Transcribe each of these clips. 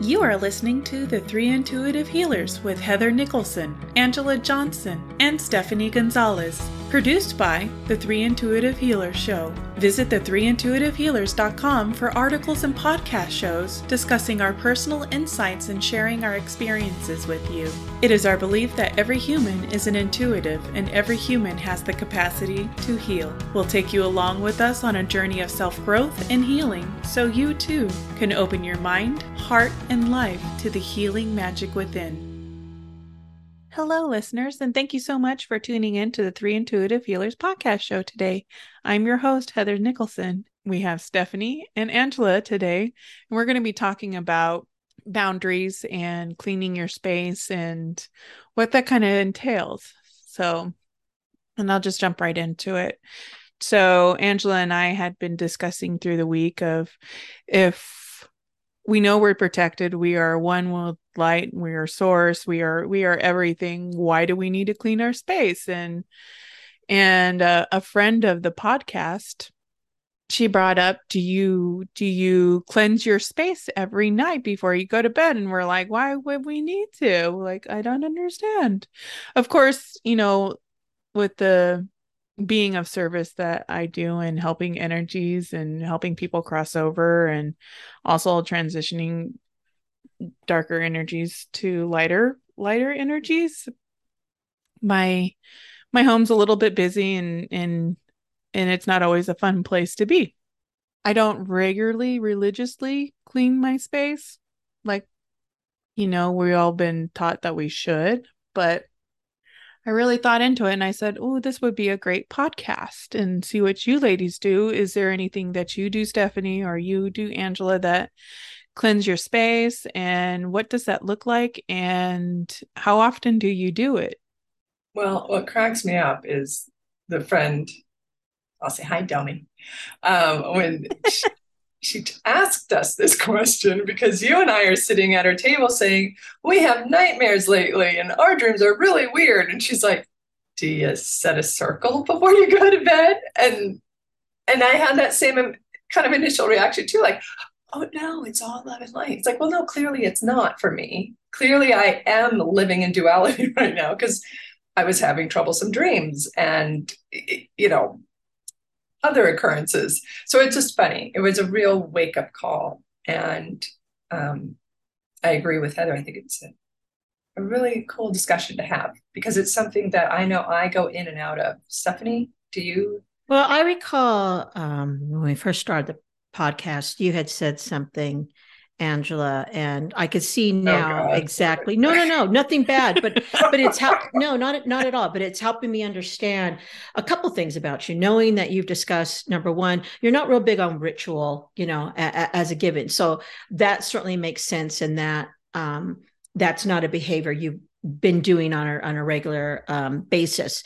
You are listening to The Three Intuitive Healers with Heather Nicholson, Angela Johnson, and Stephanie Gonzalez. Produced by The Three Intuitive Healers Show. Visit the3intuitivehealers.com for articles and podcast shows discussing our personal insights and sharing our experiences with you. It is our belief that every human is an intuitive and every human has the capacity to heal. We'll take you along with us on a journey of self growth and healing so you too can open your mind, heart, and life to the healing magic within. Hello, listeners, and thank you so much for tuning in to the Three Intuitive Healers podcast show today. I'm your host, Heather Nicholson. We have Stephanie and Angela today, and we're going to be talking about boundaries and cleaning your space and what that kind of entails. So, and I'll just jump right into it. So, Angela and I had been discussing through the week of if we know we're protected. We are one with light. We are source. We are we are everything. Why do we need to clean our space? And and uh, a friend of the podcast she brought up do you do you cleanse your space every night before you go to bed? And we're like why would we need to? Like i don't understand. Of course you know with the being of service that I do and helping energies and helping people cross over and also transitioning darker energies to lighter lighter energies. My my home's a little bit busy and and and it's not always a fun place to be. I don't regularly religiously clean my space. Like you know we all been taught that we should but I really thought into it and I said, Oh, this would be a great podcast and see what you ladies do. Is there anything that you do, Stephanie, or you do, Angela, that cleanse your space? And what does that look like? And how often do you do it? Well, what cracks me up is the friend, I'll say hi, Dummy. Um, when she, she asked us this question because you and I are sitting at her table saying, We have nightmares lately and our dreams are really weird. And she's like, Do you set a circle before you go to bed? And and I had that same kind of initial reaction too, like, oh no, it's all love and light. It's like, well, no, clearly it's not for me. Clearly I am living in duality right now because I was having troublesome dreams and you know other occurrences. So it's just funny. It was a real wake up call. And um, I agree with Heather. I think it's a, a really cool discussion to have because it's something that I know I go in and out of. Stephanie, do you? Well, I recall um, when we first started the podcast, you had said something Angela, and I could see oh, now oh exactly. No, no, no, nothing bad, but but it's how no, not not at all. But it's helping me understand a couple things about you, knowing that you've discussed number one, you're not real big on ritual, you know, a, a, as a given. So that certainly makes sense, and that um, that's not a behavior you've been doing on a on a regular um, basis.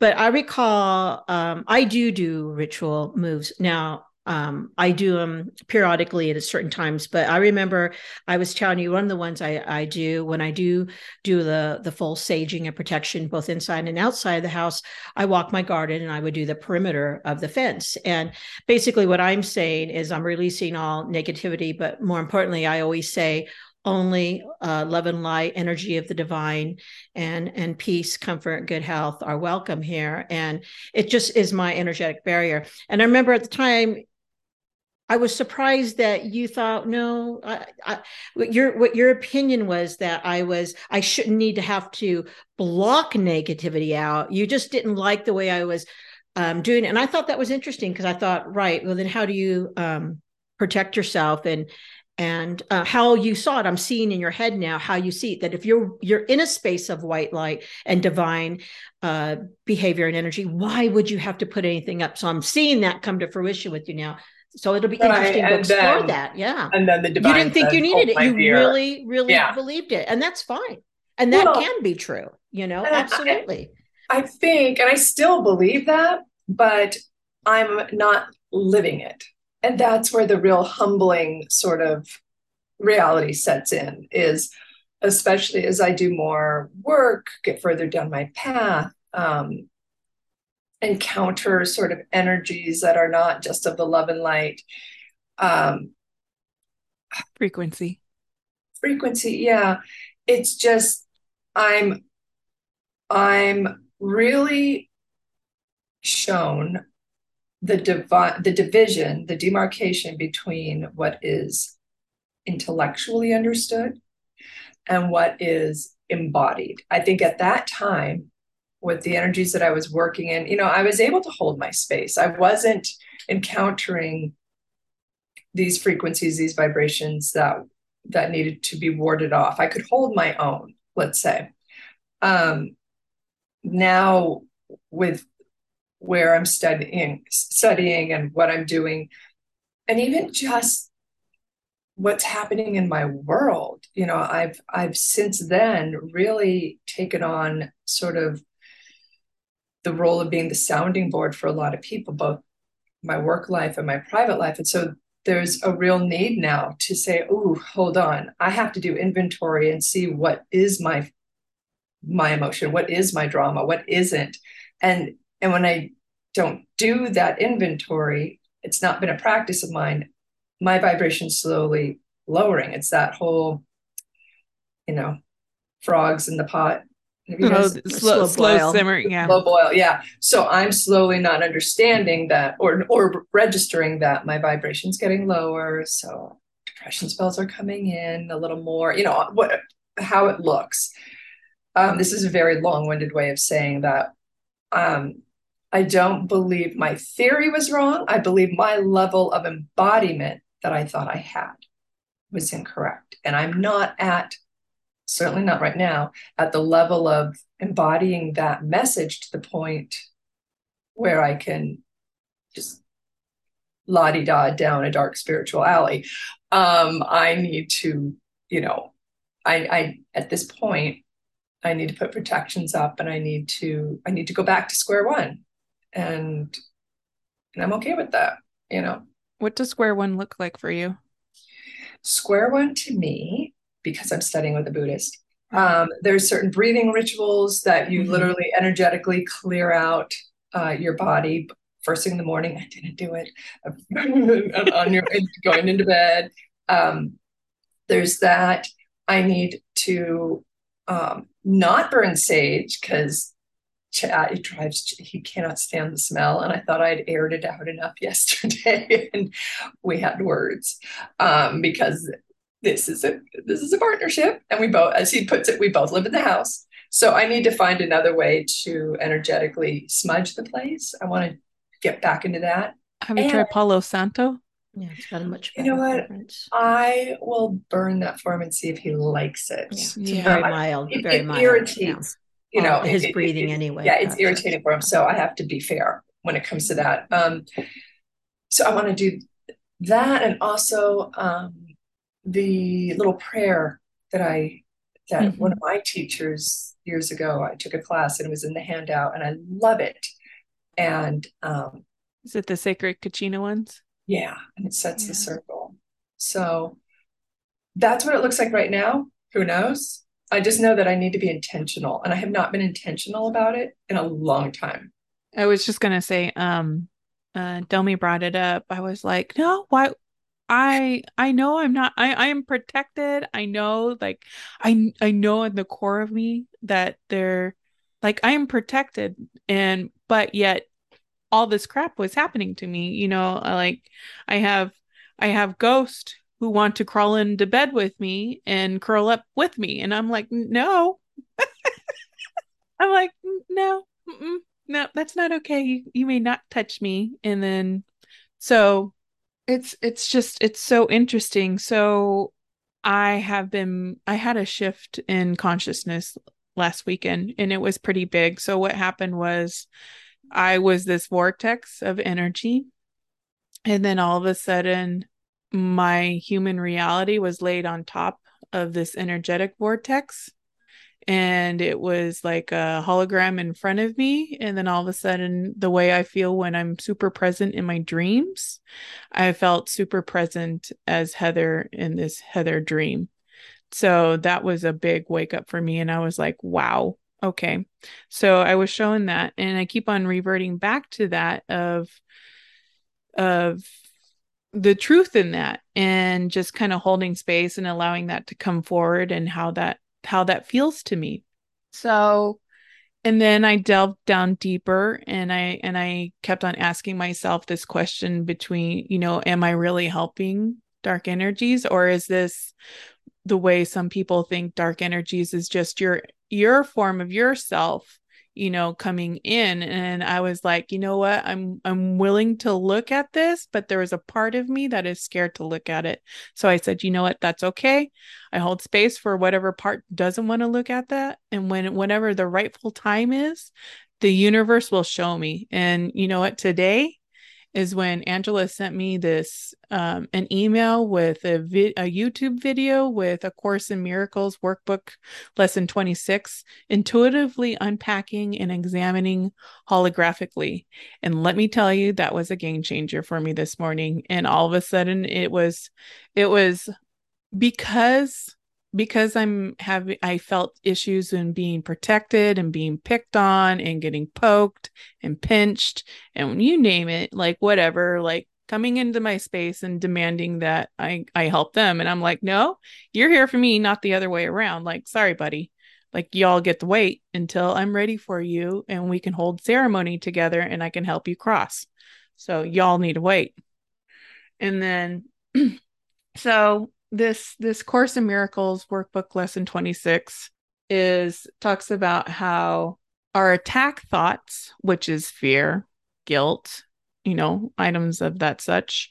But I recall um, I do do ritual moves now um, I do them periodically at certain times, but I remember I was telling you one of the ones I, I do when I do do the the full saging and protection both inside and outside the house. I walk my garden and I would do the perimeter of the fence. And basically, what I'm saying is I'm releasing all negativity, but more importantly, I always say only uh, love and light energy of the divine and and peace comfort good health are welcome here and it just is my energetic barrier and i remember at the time I was surprised that you thought no. I, I, what your what your opinion was that I was I shouldn't need to have to block negativity out. You just didn't like the way I was um, doing it, and I thought that was interesting because I thought, right, well then how do you um, protect yourself and and uh, how you saw it i'm seeing in your head now how you see it that if you're you're in a space of white light and divine uh, behavior and energy why would you have to put anything up so i'm seeing that come to fruition with you now so it'll be interesting right. to explore then, that. Yeah. And then the You didn't think you needed it. You really, really yeah. believed it. And that's fine. And that well, can be true, you know, absolutely. I, I think, and I still believe that, but I'm not living it. And that's where the real humbling sort of reality sets in is especially as I do more work, get further down my path, um, encounter sort of energies that are not just of the love and light um, frequency. Frequency yeah. It's just i'm i'm really shown the divi- the division the demarcation between what is intellectually understood and what is embodied. I think at that time with the energies that i was working in you know i was able to hold my space i wasn't encountering these frequencies these vibrations that that needed to be warded off. I could hold my own, let's say. Um, now, with where I'm studying, studying, and what I'm doing, and even just what's happening in my world, you know, I've I've since then really taken on sort of the role of being the sounding board for a lot of people, both my work life and my private life. And so there's a real need now to say, "Oh, hold on, I have to do inventory and see what is my my emotion, what is my drama, what isn't." And and when I don't do that inventory, it's not been a practice of mine. My vibration slowly lowering. It's that whole, you know, frogs in the pot slow, slow, slow simmering, yeah. Slow boil, yeah. So I'm slowly not understanding that or or registering that my vibration's getting lower. So depression spells are coming in a little more, you know, what how it looks. Um, this is a very long-winded way of saying that um, I don't believe my theory was wrong. I believe my level of embodiment that I thought I had was incorrect. And I'm not at certainly not right now, at the level of embodying that message to the point where I can just la di da down a dark spiritual alley. Um, I need to, you know, I, I at this point, I need to put protections up, and I need to, I need to go back to square one, and and I'm okay with that. You know, what does square one look like for you? Square one to me because I'm studying with a Buddhist. Um, there's certain breathing rituals that you mm-hmm. literally energetically clear out uh, your body first thing in the morning. I didn't do it on your going into bed. Um, there's that. I need to um, not burn sage because Chad it drives he cannot stand the smell and i thought i'd aired it out enough yesterday and we had words um, because this is a this is a partnership. And we both as he puts it we both live in the house. So i need to find another way to energetically smudge the place. I want to get back into that. Have you and, tried palo santo? Yeah it's got a much you know what? i will burn that for him and see if he likes it. Yeah, yeah. very mild it, very it mild irritates yeah. you know his it, breathing anyway yeah it's irritating for him. So i have to be fair when it comes to that. Um so i want to do that and also um the little prayer that I that mm-hmm. one of my teachers years ago I took a class and it was in the handout and I love it. And um is it the sacred Kachina ones? Yeah, and it sets yeah. the circle. So that's what it looks like right now. Who knows? I just know that I need to be intentional and I have not been intentional about it in a long time. I was just gonna say, um, uh Domi brought it up. I was like, no, why I I know I'm not I I am protected. I know like I I know in the core of me that they're like I am protected and but yet all this crap was happening to me, you know, uh, like I have I have ghosts who want to crawl into bed with me and curl up with me and I'm like no. I'm like no. no, that's not okay. You, you may not touch me and then so it's it's just it's so interesting. So i have been i had a shift in consciousness last weekend and it was pretty big. So what happened was i was this vortex of energy and then all of a sudden my human reality was laid on top of this energetic vortex and it was like a hologram in front of me and then all of a sudden the way i feel when i'm super present in my dreams i felt super present as heather in this heather dream. So that was a big wake up for me and i was like wow okay. So i was showing that and i keep on reverting back to that of of the truth in that and just kind of holding space and allowing that to come forward and how that how that feels to me. So and then i delved down deeper and i and i kept on asking myself this question between you know am i really helping dark energies or is this the way some people think dark energies is just your your form of yourself you know coming in and i was like you know what? I'm i'm willing to look at this but there is a part of me that is scared to look at it. So i said you know what? That's okay. I hold space for whatever part doesn't want to look at that and when whenever the rightful time is the universe will show me. And you know what? Today is when Angela sent me this um, an email with a, vi- a YouTube video with a Course in Miracles workbook lesson 26, intuitively unpacking and examining holographically. And let me tell you, that was a game changer for me this morning. And all of a sudden, it was, it was because because I'm having I felt issues in being protected and being picked on and getting poked and pinched and you name it like whatever like coming into my space and demanding that I I help them. And I'm like no you're here for me not the other way around. Like sorry buddy. Like y'all get to wait until I'm ready for you and we can hold ceremony together and I can help you cross. So y'all need to wait and then so this this course in miracles workbook lesson 26 is talks about how our attack thoughts which is fear guilt you know items of that such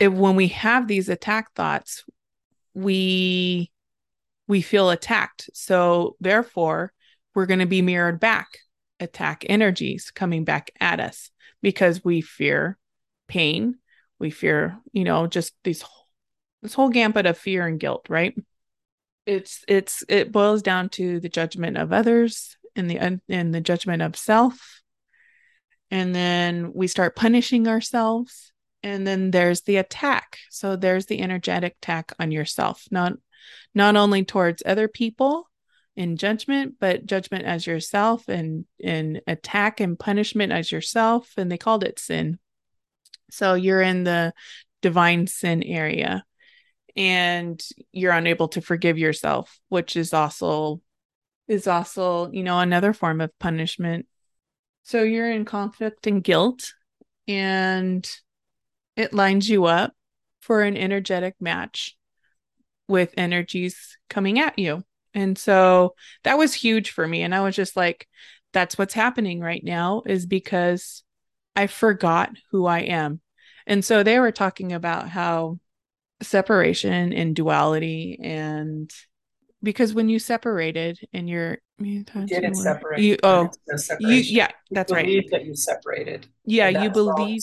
if when we have these attack thoughts we we feel attacked. So therefore we're going to be mirrored back. Attack energies coming back at us because we fear pain. We fear you know just these this whole gambit of fear and guilt, right? It's it's it boils down to the judgment of others and the and the judgment of self. And then we start punishing ourselves and then there's the attack. So there's the energetic attack on yourself, not not only towards other people in judgment, but judgment as yourself and and attack and punishment as yourself. And they called it sin. So you're in the divine sin area and you're unable to forgive yourself which is also is also you know another form of punishment. So you're in conflict and guilt and it lines you up for an energetic match with energies coming at you. And so that was huge for me. And i was just like that's what's happening right now is because i forgot who i am. And so they were talking about how separation and duality and because when you separated and you're you didn't separate. you oh you yeah that's you right that you separated yeah you believe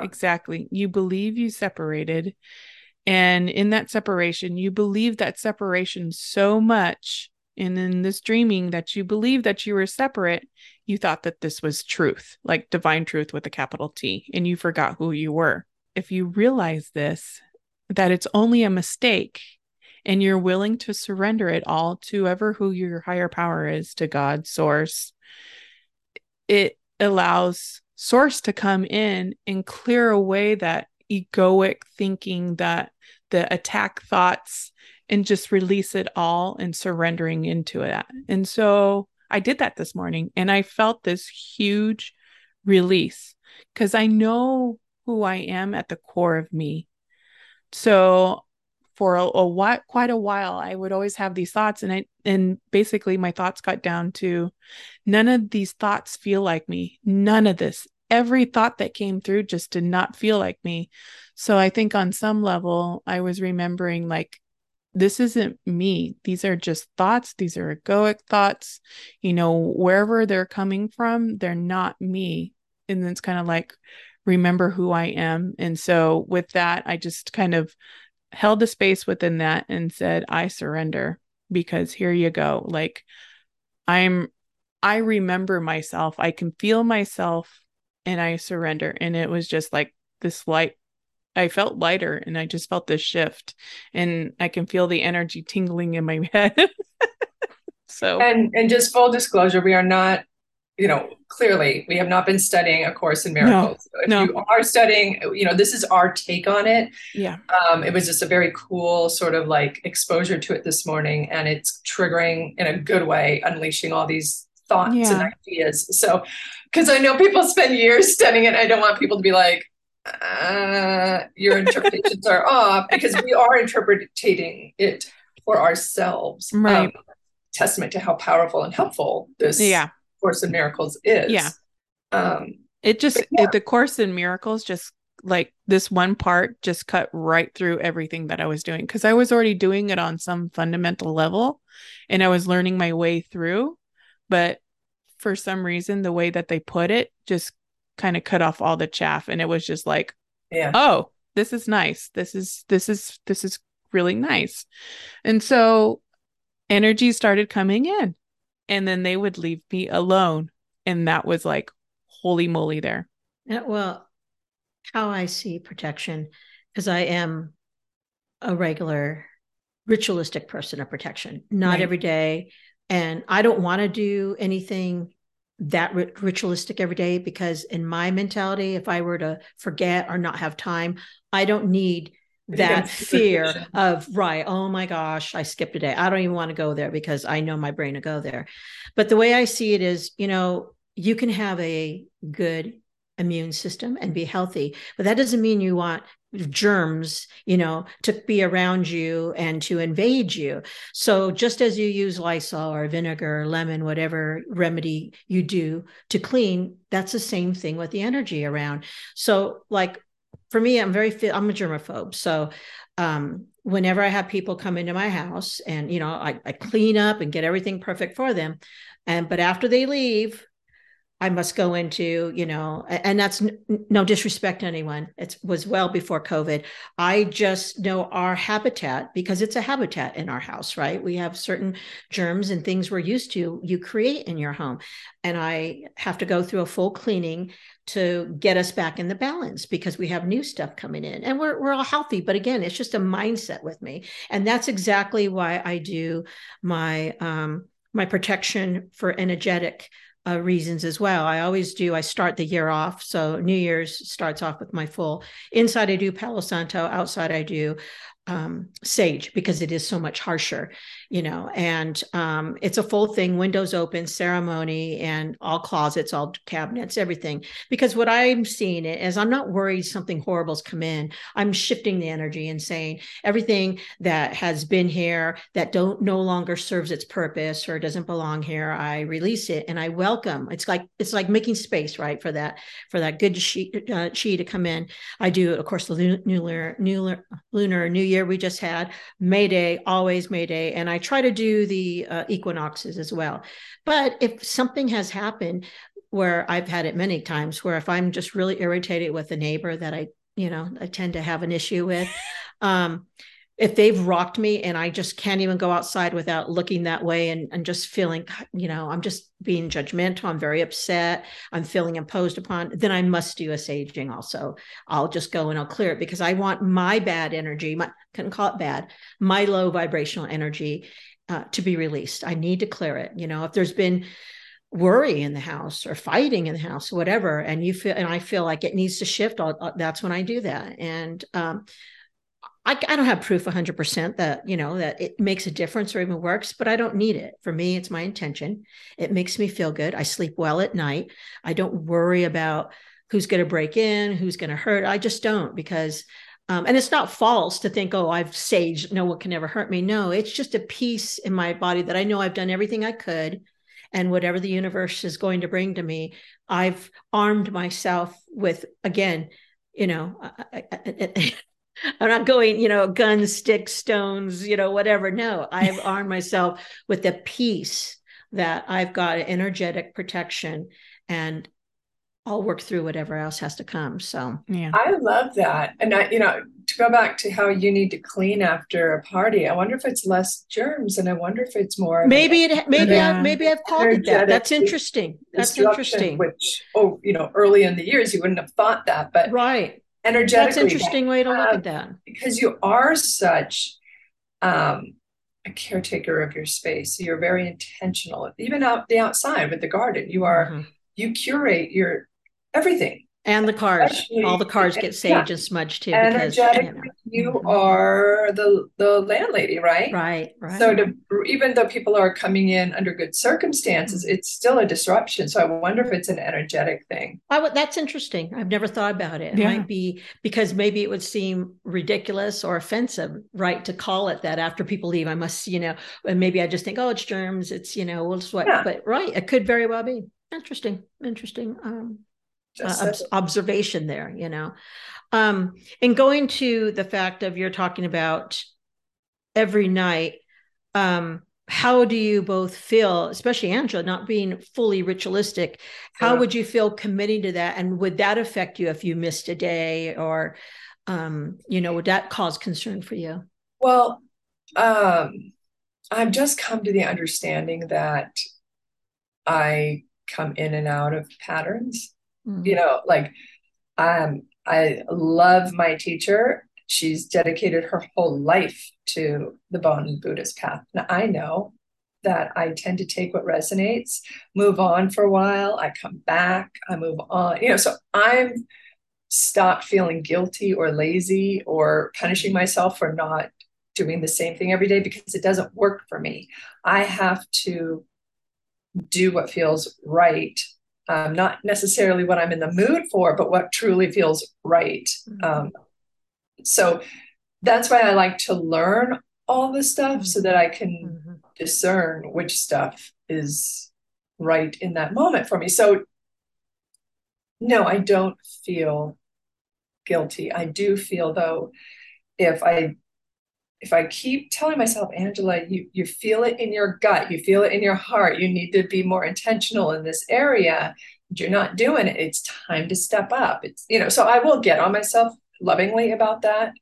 exactly. You believe you separated and in that separation you believe that separation so much and in this dreaming that you believe that you were separate you thought that this was truth like divine truth with a capital t and you forgot who you were. If you realize this that it's only a mistake and you're willing to surrender it all to ever who your higher power is to God, source, it allows source to come in and clear away that egoic thinking that the attack thoughts and just release it all and surrendering into it. And so I did that this morning and I felt this huge release because I know who I am at the core of me. So for a, a while, quite a while, I would always have these thoughts, and I and basically my thoughts got down to none of these thoughts feel like me. None of this. Every thought that came through just did not feel like me. So I think on some level, I was remembering like this isn't me. These are just thoughts. These are egoic thoughts. You know, wherever they're coming from, they're not me. And then it's kind of like remember who I am. And so with that, I just kind of held the space within that and said, I surrender because here you go. Like I'm, I remember myself. I can feel myself and I surrender. And it was just like this light. I felt lighter and I just felt this shift and I can feel the energy tingling in my head. so and and just full disclosure, we are not you know, clearly we have not been studying A Course in Miracles. No, if no. you are studying, you know, this is our take on it. Yeah. Um, it was just a very cool sort of like exposure to it this morning, and it's triggering in a good way, unleashing all these thoughts yeah. and ideas. So, because I know people spend years studying it, I don't want people to be like, uh, your interpretations are off because we are interpreting it for ourselves. Right. Um, testament to how powerful and helpful this yeah. Course in Miracles is. Yeah. Um, it just yeah. it, the Course in Miracles just like this one part just cut right through everything that I was doing because I was already doing it on some fundamental level and I was learning my way through. But for some reason, the way that they put it just kind of cut off all the chaff. And it was just like, yeah, oh, this is nice. This is, this is, this is really nice. And so energy started coming in and then they would leave me alone. And that was like, holy moly, there. Yeah, well, how I see protection, because I am a regular ritualistic person of protection, not right. every day. And I don't want to do anything that ritualistic every day because, in my mentality, if I were to forget or not have time, I don't need that fear of right oh my gosh i skipped a day. I don't even want to go there because i know my brain will go there. But the way i see it is you know you can have a good immune system and be healthy but that doesn't mean you want germs you know to be around you and to invade you. So just as you use lysol or vinegar or lemon whatever remedy you do to clean that's the same thing with the energy around. So like for me, I'm very. I'm a germaphobe. So um, whenever I have people come into my house and, you know, I, I clean up and get everything perfect for them. And, but after they leave, I must go into, you know, and that's n- no disrespect to anyone. It was well before COVID. I just know our habitat because it's a habitat in our house, right? We have certain germs and things we're used to, you create in your home. And I have to go through a full cleaning to get us back in the balance because we have new stuff coming in and we're, we're all healthy. But again, it's just a mindset with me. And that's exactly why I do my, um, my protection for energetic uh, reasons as well. I always do. I start the year off. So New Year's starts off with my full inside. I do Palo Santo. Outside, I do um, sage because it is so much harsher, you know, and um, it's a full thing, windows open, ceremony, and all closets, all cabinets, everything. Because what I'm seeing it is I'm not worried something horrible's come in. I'm shifting the energy and saying everything that has been here that don't no longer serves its purpose or doesn't belong here, I release it and I welcome. It's like it's like making space, right, for that for that good she uh, to come in. I do, of course, the lunar lunar lunar New Year year we just had, May Day, always May Day. And I try to do the uh, equinoxes as well. But if something has happened where I've had it many times, where if I'm just really irritated with a neighbor that I, you know, I tend to have an issue with, um, if they've rocked me and I just can't even go outside without looking that way and, and just feeling, you know, I'm just being judgmental, I'm very upset, I'm feeling imposed upon, then I must do a saging also. I'll just go and I'll clear it because I want my bad energy, my couldn't call it bad, my low vibrational energy uh, to be released. I need to clear it. You know, if there's been worry in the house or fighting in the house, whatever, and you feel, and I feel like it needs to shift, I'll, that's when I do that. And, um, I, I don't have proof 100% that you know that it makes a difference or even works but i don't need it. For me it's my intention. It makes me feel good. I sleep well at night. I don't worry about who's going to break in who's going to hurt. I just don't because um, and it's not false to think oh i've saged. No one can ever hurt me. No it's just a piece in my body that i know i've done everything i could and whatever the universe is going to bring to me i've armed myself with again you know I, I, I'm not going, you know, guns, sticks, stones, you know, whatever. No, I've armed myself with the peace that I've got energetic protection and I'll work through whatever else has to come. So, yeah. I love that. And I, you know, to go back to how you need to clean after a party, I wonder if it's less germs and I wonder if it's more. Maybe it, maybe, yeah. I, maybe I've called it that. That's interesting. That's interesting. Which, oh, you know, early in the years, you wouldn't have thought that, but. Right energetically. That's interesting way to look at that. Because you are such um, a caretaker of your space. You're very intentional, even out the outside with the garden. You are mm-hmm. you curate your everything and the cars Especially, all the cars get sage yeah. and smudge too energetic because, you, know. you mm-hmm. are the the landlady right right right so to even though people are coming in under good circumstances mm-hmm. it's still a disruption so i wonder if it's an energetic thing I w- that's interesting i've never thought about it it yeah. might be because maybe it would seem ridiculous or offensive right to call it that after people leave i must you know and maybe i just think oh it's germs it's you know we'll sweat yeah. but right it could very well be interesting interesting um uh, observation there you know? Um and going to the fact of you're talking about every night um how do you both feel especially angela not being fully ritualistic how yeah. would you feel committing to that? And would that affect you if you missed a day or um you know would that cause concern for you? Well um i've just come to the understanding that i come in and out of patterns Mm-hmm. You know, like um, I love my teacher. She's dedicated her whole life to the Bon Buddhist path. Now I know that I tend to take what resonates, move on for a while, I come back, I move on. You know, so I'm stopped feeling guilty or lazy or punishing myself for not doing the same thing every day because it doesn't work for me. I have to do what feels right um, not necessarily what I'm in the mood for, but what truly feels right. Mm-hmm. Um, so that's why I like to learn all the stuff so that I can mm-hmm. discern which stuff is right in that moment for me. So, no, I don't feel guilty. I do feel, though, if I if I keep telling myself, Angela, you you feel it in your gut, you feel it in your heart, you need to be more intentional in this area. You're not doing it. It's time to step up. It's you know, so I will get on myself lovingly about that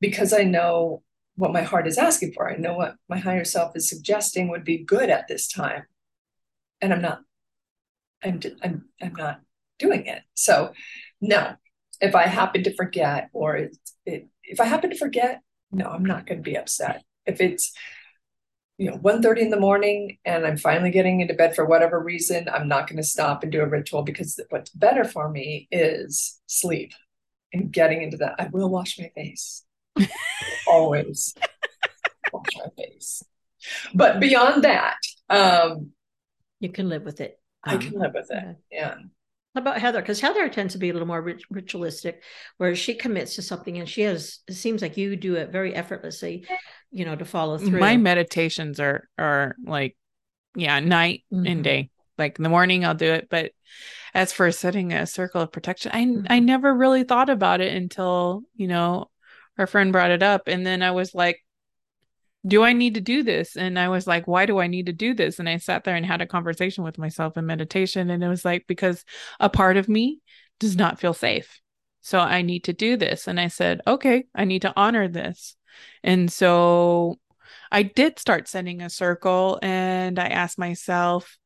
because I know what my heart is asking for. I know what my higher self is suggesting would be good at this time, and I'm not. I'm I'm I'm not doing it. So, no. If I happen to forget, or it, it, if I happen to forget, no, I'm not going to be upset. If it's you know 1.30 in the morning and i'm finally getting into bed for whatever reason i'm not going to stop and do a ritual because what's better for me is sleep and getting into that. I will wash my face. Always wash my face. But beyond that um you can live with it. I can live with it. Yeah. how about Heather? Because Heather tends to be a little more ritualistic, where she commits to something and she has. It seems like you do it very effortlessly, you know, to follow through. My meditations are are like, yeah, night mm-hmm. and day. Like in the morning, I'll do it, but as for setting a circle of protection, I mm-hmm. I never really thought about it until you know our friend brought it up, and then I was like, do I need to do this? And I was like, why do I need to do this? And I sat there and had a conversation with myself in meditation. And it was like, because a part of me does not feel safe. So I need to do this. And I said, okay, I need to honor this. And so I did start setting a circle and I asked myself,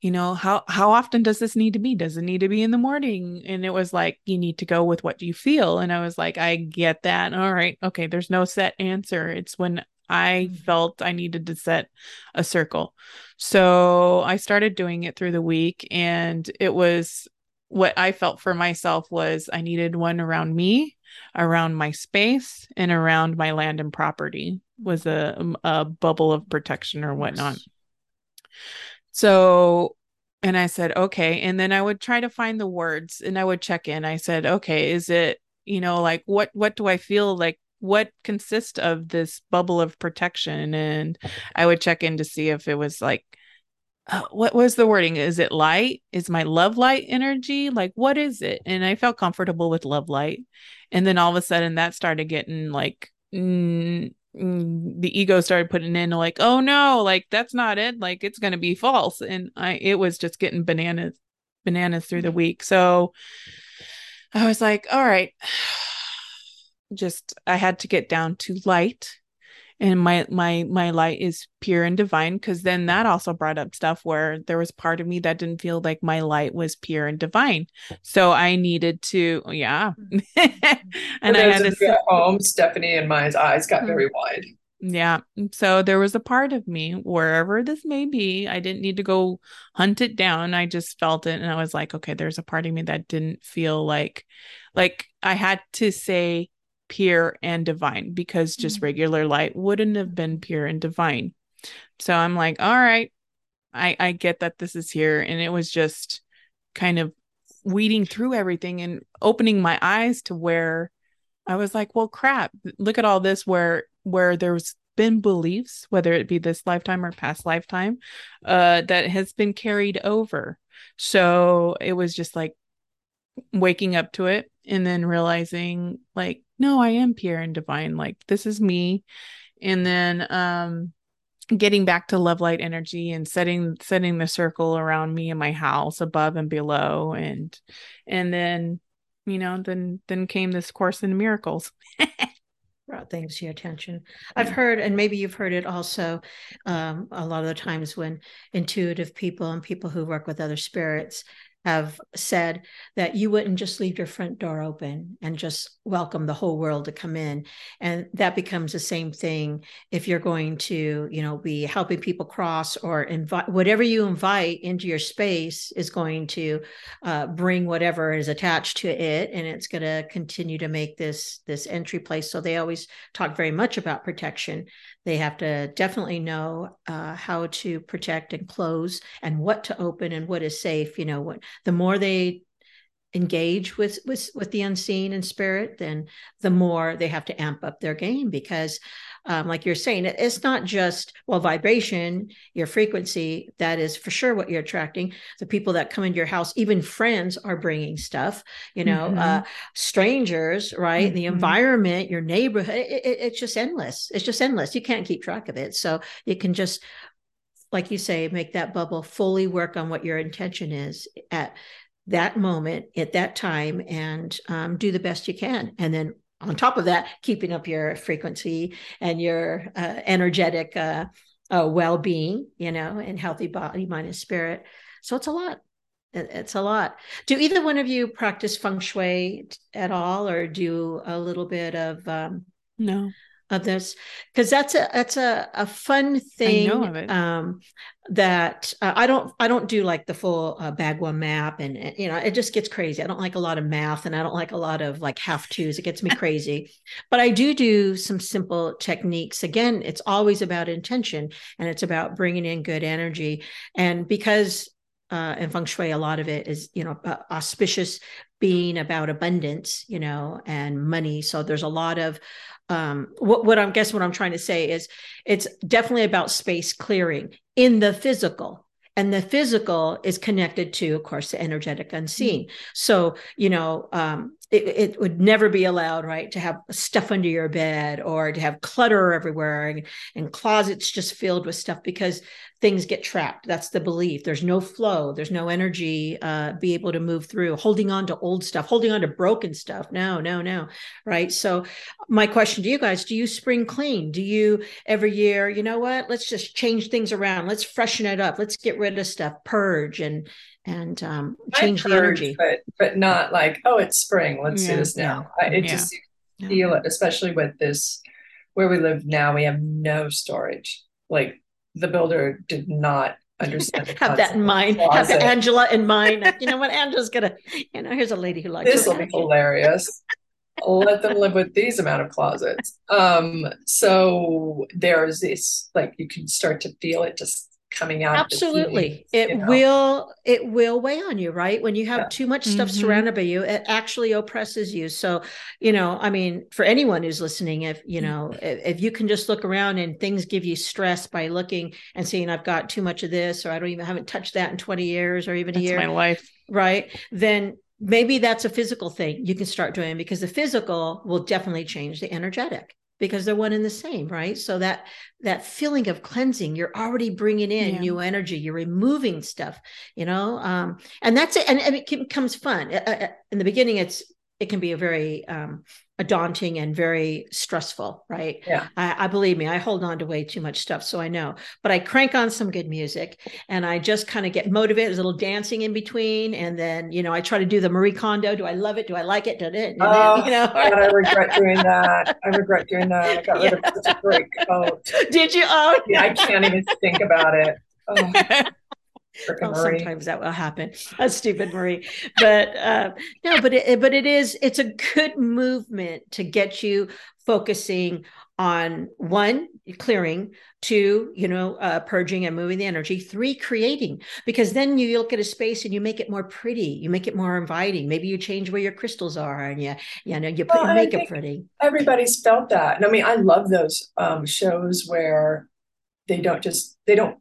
you know, how how often does this need to be? Does it need to be in the morning? And it was like, you need to go with what you feel. And I was like, I get that. All right. Okay. There's no set answer. It's when I mm. felt I needed to set a circle. So I started doing it through the week and it was what I felt for myself was I needed one around me, around my space, and around my land and property was a, um, a bubble of protection or whatnot. So and I said, okay. And then I would try to find the words and I would check in. I said, okay, is it, you know, like what what do I feel like what consists of this bubble of protection? And i would check in to see if it was like uh, what was the wording? Is it light? Is my love light energy? Like what is it? And i felt comfortable with love light. And then all of a sudden that started getting like mm, the ego started putting in like oh no like that's not it. Like it's going to be false. And i it was just getting bananas bananas through the week. So i was like all right just I had to get down to light and my my my light is pure and divine because then that also brought up stuff where there was part of me that didn't feel like my light was pure and divine so i needed to yeah and i had to at home stephanie and my eyes got very mm-hmm. wide Yeah. So there was a part of me, wherever this may be, I didn't need to go hunt it down. I just felt it. And I was like, okay, there's a part of me that didn't feel like, like I had to say pure and divine because just mm-hmm. regular light wouldn't have been pure and divine. So I'm like, all right, I, I get that this is here. And it was just kind of weeding through everything and opening my eyes to where I was like, well, crap, look at all this where where there's been beliefs, whether it be this lifetime or past lifetime, uh, that has been carried over. So it was just like waking up to it and then realizing like, no, I am pure and divine. Like this is me. And then um getting back to love light energy and setting setting the circle around me and my house above and below and and then you know then then came this course in miracles brought things to your attention i've heard and maybe you've heard it also um, a lot of the times when intuitive people and people who work with other spirits have said that you wouldn't just leave your front door open and just welcome the whole world to come in. And that becomes the same thing if you're going to you know be helping people cross or invite whatever you invite into your space is going to uh, bring whatever is attached to it and it's going to continue to make this this entry place. So they always talk very much about protection they have to definitely know uh, how to protect and close and what to open and what is safe. You know, what the more they engage with with with the unseen and spirit then the more they have to amp up their game because um, like you're saying it's not just well vibration your frequency that is for sure what you're attracting. The people that come into your house even friends are bringing stuff you know mm-hmm. uh, strangers right? Mm-hmm. the environment your neighborhood it, it, it's just endless. It's just endless. You can't keep track of it. So you can just like you say make that bubble fully work on what your intention is at that moment at that time and um, do the best you can. And then on top of that keeping up your frequency and your uh, energetic uh, uh, well-being you know and healthy body mind and spirit. So it's a lot. It's a lot. Do either one of you practice feng shui at all or do a little bit of um, no of this because that's a that's a, a fun thing I know of it. Um, that uh, I don't I don't do like the full uh, Bagua map and, and, you know it just gets crazy. I don't like a lot of math and I don't like a lot of like half twos. It gets me crazy. but I do do some simple techniques. Again, it's always about intention and it's about bringing in good energy. And because uh, in feng shui, a lot of it is, you know, auspicious being about abundance, you know, and money. So there's a lot of um, what, what I'm guess what I'm trying to say is it's definitely about space clearing in the physical and the physical is connected to of course the energetic unseen mm-hmm. so you know um, it, it, would never be allowed right to have stuff under your bed or to have clutter everywhere and, and closets just filled with stuff because things get trapped. That's the belief. There's no flow. There's no energy. Uh, be able to move through. Holding on to old stuff. Holding on to broken stuff. No, no, no. Right. So, my question to you guys: Do you spring clean? Do you every year? You know what? Let's just change things around. Let's freshen it up. Let's get rid of stuff. Purge and and um, change the energy. But but not like oh it's spring. Let's yeah, do this now. Yeah, I, it yeah. just feel it, especially with this where we live now. We have no storage. Like the builder did not understand. have that in mind. Have Angela in mind. you know what? Angela's gonna. You know, here's a lady who likes. This will be hilarious. Let them live with these amount of closets. Um, so there's this like you can start to feel it just coming out absolutely it you know? will it will weigh on you right when you have yeah. too much stuff mm-hmm. surrounded by you it actually oppresses you so you know i mean for anyone who's listening if you know mm-hmm. if, if, you can just look around and things give you stress by looking and seeing i've got too much of this or i don't even haven't touched that in 20 years or even That's a year my life right then maybe that's a physical thing you can start doing because the physical will definitely change the energetic because they're one and the same right so that that feeling of cleansing you're already bringing in yeah. new energy you're removing stuff you know um, and that's it and, and it becomes fun uh, uh, in the beginning it's it can be a very um, daunting and very stressful, right? Yeah. I, I, believe me, I hold on to way too much stuff, so I know. But I crank on some good music, and I just kind of get motivated. There's a little dancing in between, and then you know I try to do the Marie Kondo. Do I love it? Do I like it? Did it? Oh, you know, God, I regret doing that. I regret doing that. I got rid yeah. of such a great coat. Did you? Oh, yeah, I can't even think about it. Oh. well, sometimes that will happen. A stupid Marie, but uh, no, but it, but it is. It's a good movement to get you focusing on one clearing two you know uh, purging and moving the energy three creating because then you look at a space and you make it more pretty you make it more inviting maybe you change where your crystals are and you you know you put well, make it pretty everybody's felt that and i mean i love those um, shows where they don't just they don't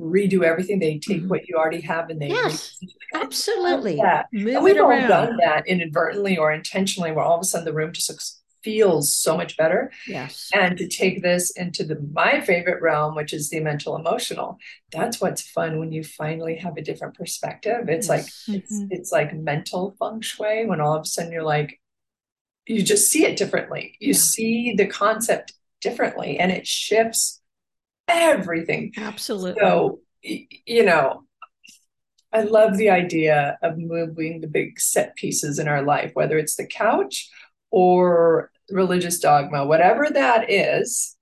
redo everything. They take mm-hmm. what you already have and they yes, absolutely. That. Move and we've all around. done that inadvertently or intentionally, where all of a sudden the room just looks feels so much better. Yes. And to take this into the my favorite realm, which is the mental emotional, that's what's fun when you finally have a different perspective. It's yes. like mm-hmm. it's it's like mental feng shui when all of a sudden you're like, you just see it differently. You yeah. see the concept differently and it shifts everything. Absolutely. So, you know, I love the idea of moving the big set pieces in our life, whether it's the couch or religious dogma, whatever that is,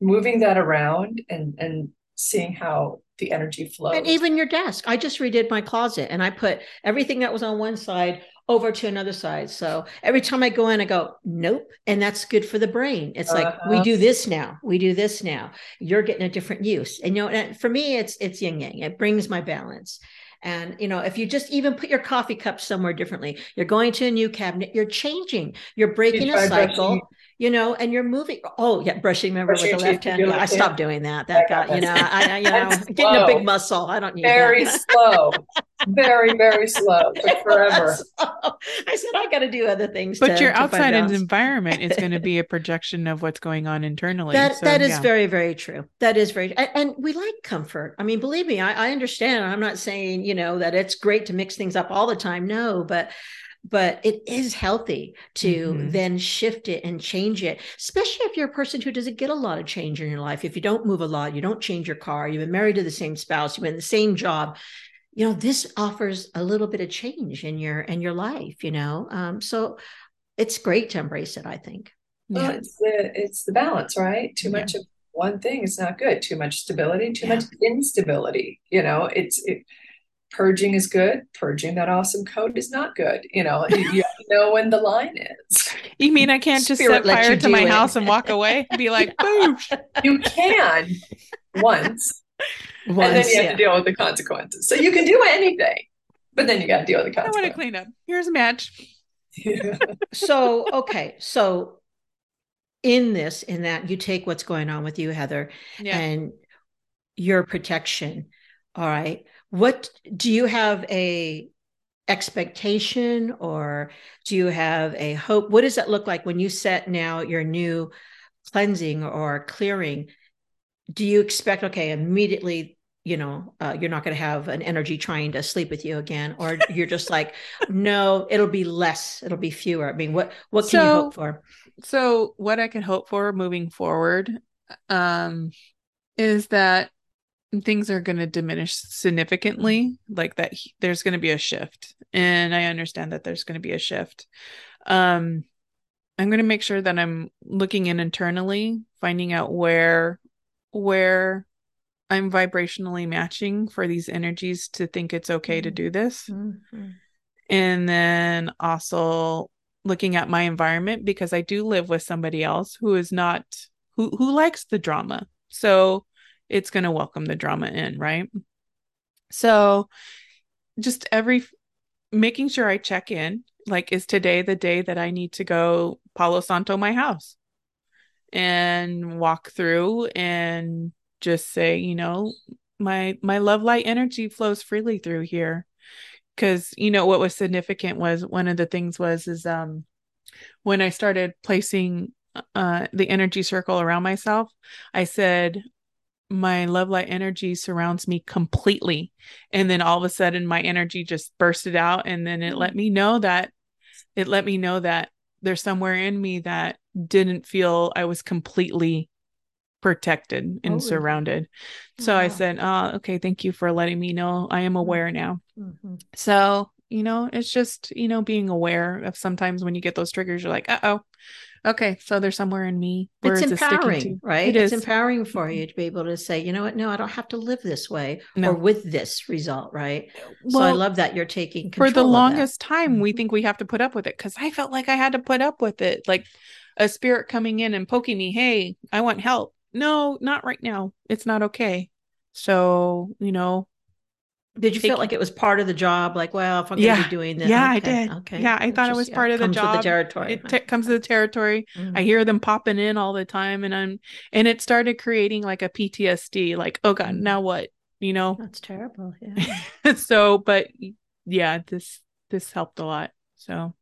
moving that around and and seeing how the energy flows. And even your desk. I just redid my closet and I put everything that was on one side over to another side. So every time I go in, I go, nope. And that's good for the brain. It's uh-huh. like, we do this now. We do this now. You're getting a different use. And, you know, and for me, it's, it's yin yang. It brings my balance. And, you know, if you just even put your coffee cup somewhere differently, you're going to a new cabinet, you're changing, you're breaking a cycle. Brushing you know, and you're moving. Oh, yeah, brushing. Remember brushing with the left hand. Yeah, I stopped doing that. That got, you know, I, I you know, getting a big muscle. I don't need very that. slow, very very slow, but forever. I said I got to do other things. But to, your to outside environment is going to be a projection of what's going on internally. That so, that is yeah. very very true. That is very, and, and we like comfort. I mean, believe me, I, I understand. I'm not saying you know that it's great to mix things up all the time. No, but but it is healthy to mm-hmm. then shift it and change it especially if you're a person who doesn't get a lot of change in your life if you don't move a lot you don't change your car you've been married to the same spouse you've been in the same job you know this offers a little bit of change in your in your life you know um, so it's great to embrace it i think well, yeah. it's the it's the balance right too yeah. much of one thing is not good too much stability too yeah. much instability you know it's it, purging is good purging that awesome code is not good you know you, you know when the line is you mean i can't just Spirit set fire to my it. house and walk away and be like boosh you can once, once and then you have yeah. to deal with the consequences so you can do anything but then you got to deal with the consequences i want to clean up here's a match yeah. so okay so in this in that you take what's going on with you heather yeah. and your protection all right what do you have a expectation or do you have a hope? What does that look like when you set now your new cleansing or clearing? Do you expect okay immediately you know uh, you're not going to have an energy trying to sleep with you again or you're just like no it'll be less it'll be fewer. I mean what what can so, you hope for? so what i can hope for moving forward um is that things are going to diminish significantly like that there's going to be a shift and i understand that there's going to be a shift um i'm going to make sure that i'm looking in internally finding out where where i'm vibrationally matching for these energies to think it's okay mm-hmm. to do this mm-hmm. and then also looking at my environment because i do live with somebody else who is not who who likes the drama so it's going to welcome the drama in, right? So just every making sure I check in, like, is today the day that I need to go Palo Santo my house and walk through and just say, you know, my my love light energy flows freely through here because you know what was significant was one of the things was is um when i started placing uh the energy circle around myself i said my love light energy surrounds me completely and then all of a sudden my energy just bursted out and then it let me know that it let me know that there's somewhere in me that didn't feel I was completely protected and oh, surrounded. So I said, "Oh, okay, thank you for letting me know. I am mm-hmm. aware now." Mm-hmm. So, you know, it's just, you know, being aware of sometimes when you get those triggers, you're like, "Uh-oh, okay, so there's somewhere in me where it's, empowering, right? It it's is. empowering for you to be able to say, you know what, no, I don't have to live this way no. or with this result, right? Well, so I love that you're taking for the longest time. We mm-hmm. think we have to put up with it because I felt like I had to put up with it, like a spirit coming in and poking me. Hey, I want help. No, not right now. It's not okay. So you know, did you feel like it was part of the job? Like, well, if I'm yeah. going to be doing this, yeah, okay, I did. Okay, yeah, I thought just, it was part yeah, of the job. The territory. It t- comes to the territory. Mm-hmm. I hear them popping in all the time, and I'm and it started creating like a PTSD. Like, oh god, now mm-hmm. what? You know, that's terrible. Yeah. so, but yeah, this this helped a lot. So,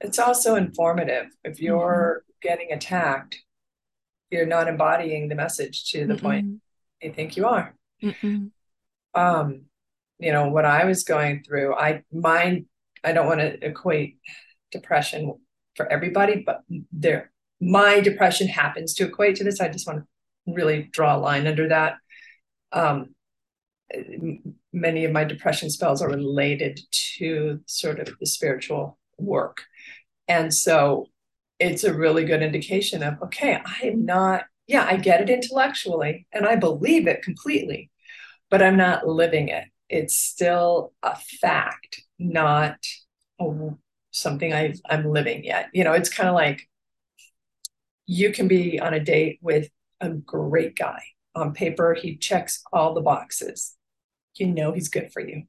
it's also informative. If you're mm-hmm. getting attacked, you're not embodying the message to the mm point they think you are. Mm-mm. Um you know what i was going through i mind i don't want to equate depression for everybody but there my depression happens to equate to this. I just want to really draw a line under that. Um, many of my depression spells are related to sort of the spiritual work. And so it's a really good indication of okay i'm not yeah i get it intellectually and i believe it completely but i'm not living it it's still a fact, not a, something i am living yet. You know, it's kind of like you can be on a date with a great guy. On paper, he checks all the boxes. You know he's good for you,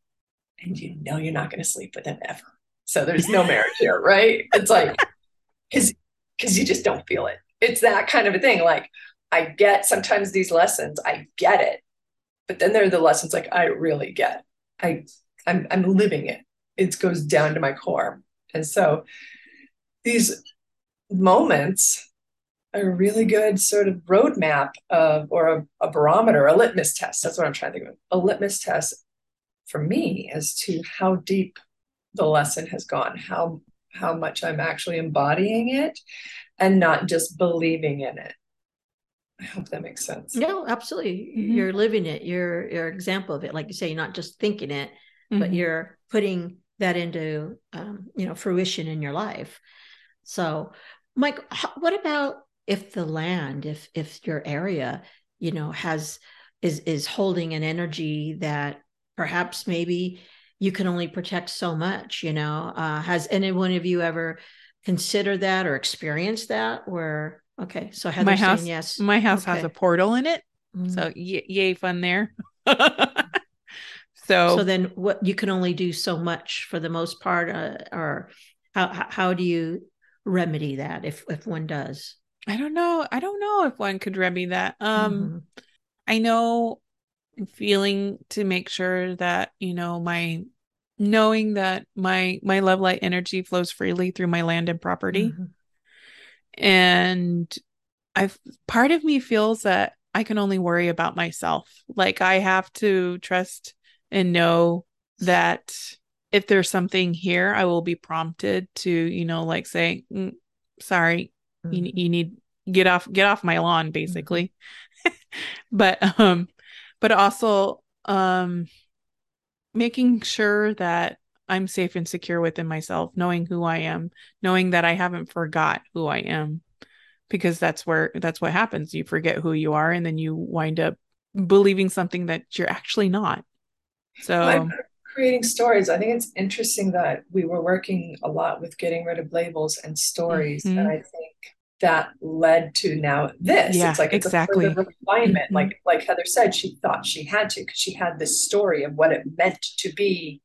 and you know you're not going to sleep with him ever. So there's no marriage here, right? It's like because because you just don't feel it. It's that kind of a thing. Like I get sometimes these lessons, I get it, but then there are the lessons like I really get. I I'm I'm living it. It goes down to my core. And so these moments are a really good sort of roadmap of or a, a barometer, a litmus test. That's what I'm trying to think of. A litmus test for me as to how deep the lesson has gone, how how much I'm actually embodying it and not just believing in it. I hope that makes sense. No, absolutely. Mm-hmm. You're living it. You're you're example of it. Like you say, you're not just thinking it, mm-hmm. but you're putting that into um, you know fruition in your life. So, Mike, what about if the land, if if your area, you know, has is is holding an energy that perhaps maybe you can only protect so much. You know, uh, has any one of you ever considered that or experienced that where Okay, so Heather's my house, yes. My house okay. has a portal in it, mm-hmm. so y- yay fun there. so, so then what you can only do so much for the most part, uh, or how how do you remedy that if if one does? I don't know. I don't know if one could remedy that. Um, mm-hmm. I know feeling to make sure that you know my knowing that my my love light energy flows freely through my land and property. Mm-hmm and I've part of me feels that I can only worry about myself. Like I have to trust and know that if there's something here, I will be prompted to, you know, like say, mm, sorry, mm-hmm. you, you need get off get off my lawn basically. Mm-hmm. but um but also um making sure that I'm safe and secure within myself, knowing who I am, knowing that I haven't forgot who I am. Because that's where that's what happens. You forget who you are and then you wind up believing something that you're actually not. So well, creating stories. I think it's interesting that we were working a lot with getting rid of labels and stories. Mm-hmm. And I think that led to now this. Yeah, it's like it's exactly a refinement. Mm-hmm. Like like Heather said, she thought she had to because she had this story of what it meant to be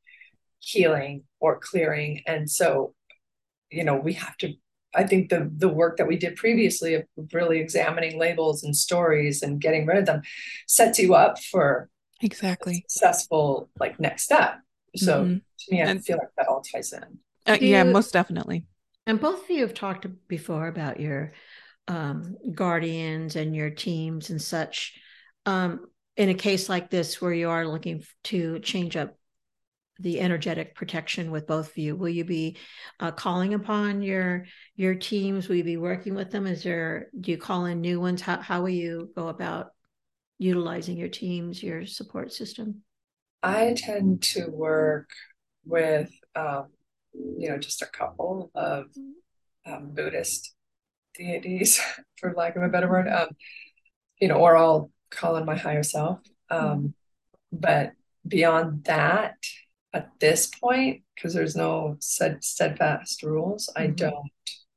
healing or clearing. And so, you know, we have to I think the the work that we did previously of really examining labels and stories and getting rid of them sets you up for exactly successful like next step. So mm-hmm. to me, I and, feel like that all ties in. Uh, yeah, most definitely. And both of you have talked before about your um, guardians and your teams and such. Um, in a case like this, where you are looking to change up the energetic protection with both of you? Will you be uh, calling upon your your teams? Will you be working with them? Is there do you call in new ones? How how will you go about utilizing your teams, your support system? I tend to work with um, you know just a couple of um, Buddhist deities, for lack of a better word. Um, you know, or I'll call in my higher self. Um, but beyond that, at this point, because there's no steadfast rules, mm-hmm. I don't.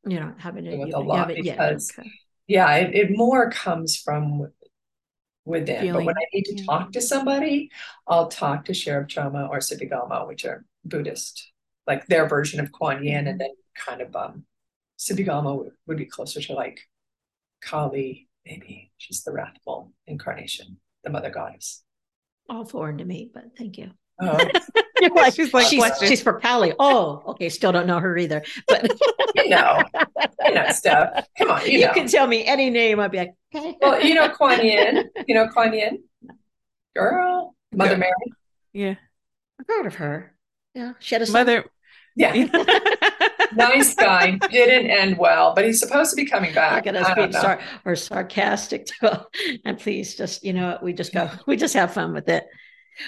You don't have it with a lot because, okay. yeah, it, it more comes from within. Feeling, but when I need to yeah. talk to somebody, I'll talk to Sheriff Choma or Sibigama, which are Buddhist, like their version of Kuan Yin, mm-hmm. and then kind of um, Sibigama would, would be closer to like Kali, maybe she's the wrathful incarnation, the mother goddess. All foreign to me, but thank you. Oh. You're like, she's like she's, she's, for Pally. Oh, okay. Still don't know her either. But you know, you know stuff. Come on, you, you know. can tell me any name. I'd be like, okay. Well, you know Kuan Yin. You know Kuan Yin, girl, Mother Mary. Yeah, I've heard of her. Yeah, she had a son. mother. Yeah. nice guy. Didn't end well, but he's supposed to be coming back. Look at us being sar- or sarcastic. and please just, you know, we just go, we just have fun with it.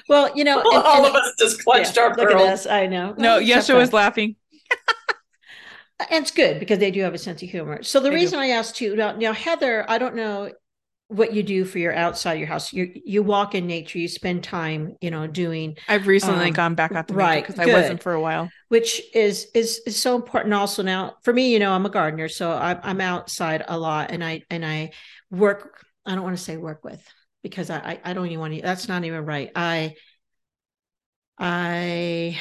Well, you know, and, all and, of us just clenched yeah, our look pearls. at us. I know. No, Yeshua was laughing. and it's good because they do have a sense of humor. So the they reason do. I asked you now, now, Heather, I don't know what you do for your outside your house. You you walk in nature. You spend time, you know, doing. I've recently um, gone back out to right because I wasn't for a while. Which is is is so important. Also now for me, you know, I'm a gardener, so I'm I'm outside a lot, and I and I work. I don't want to say work with because I, I don't even want to, that's not even right. I, I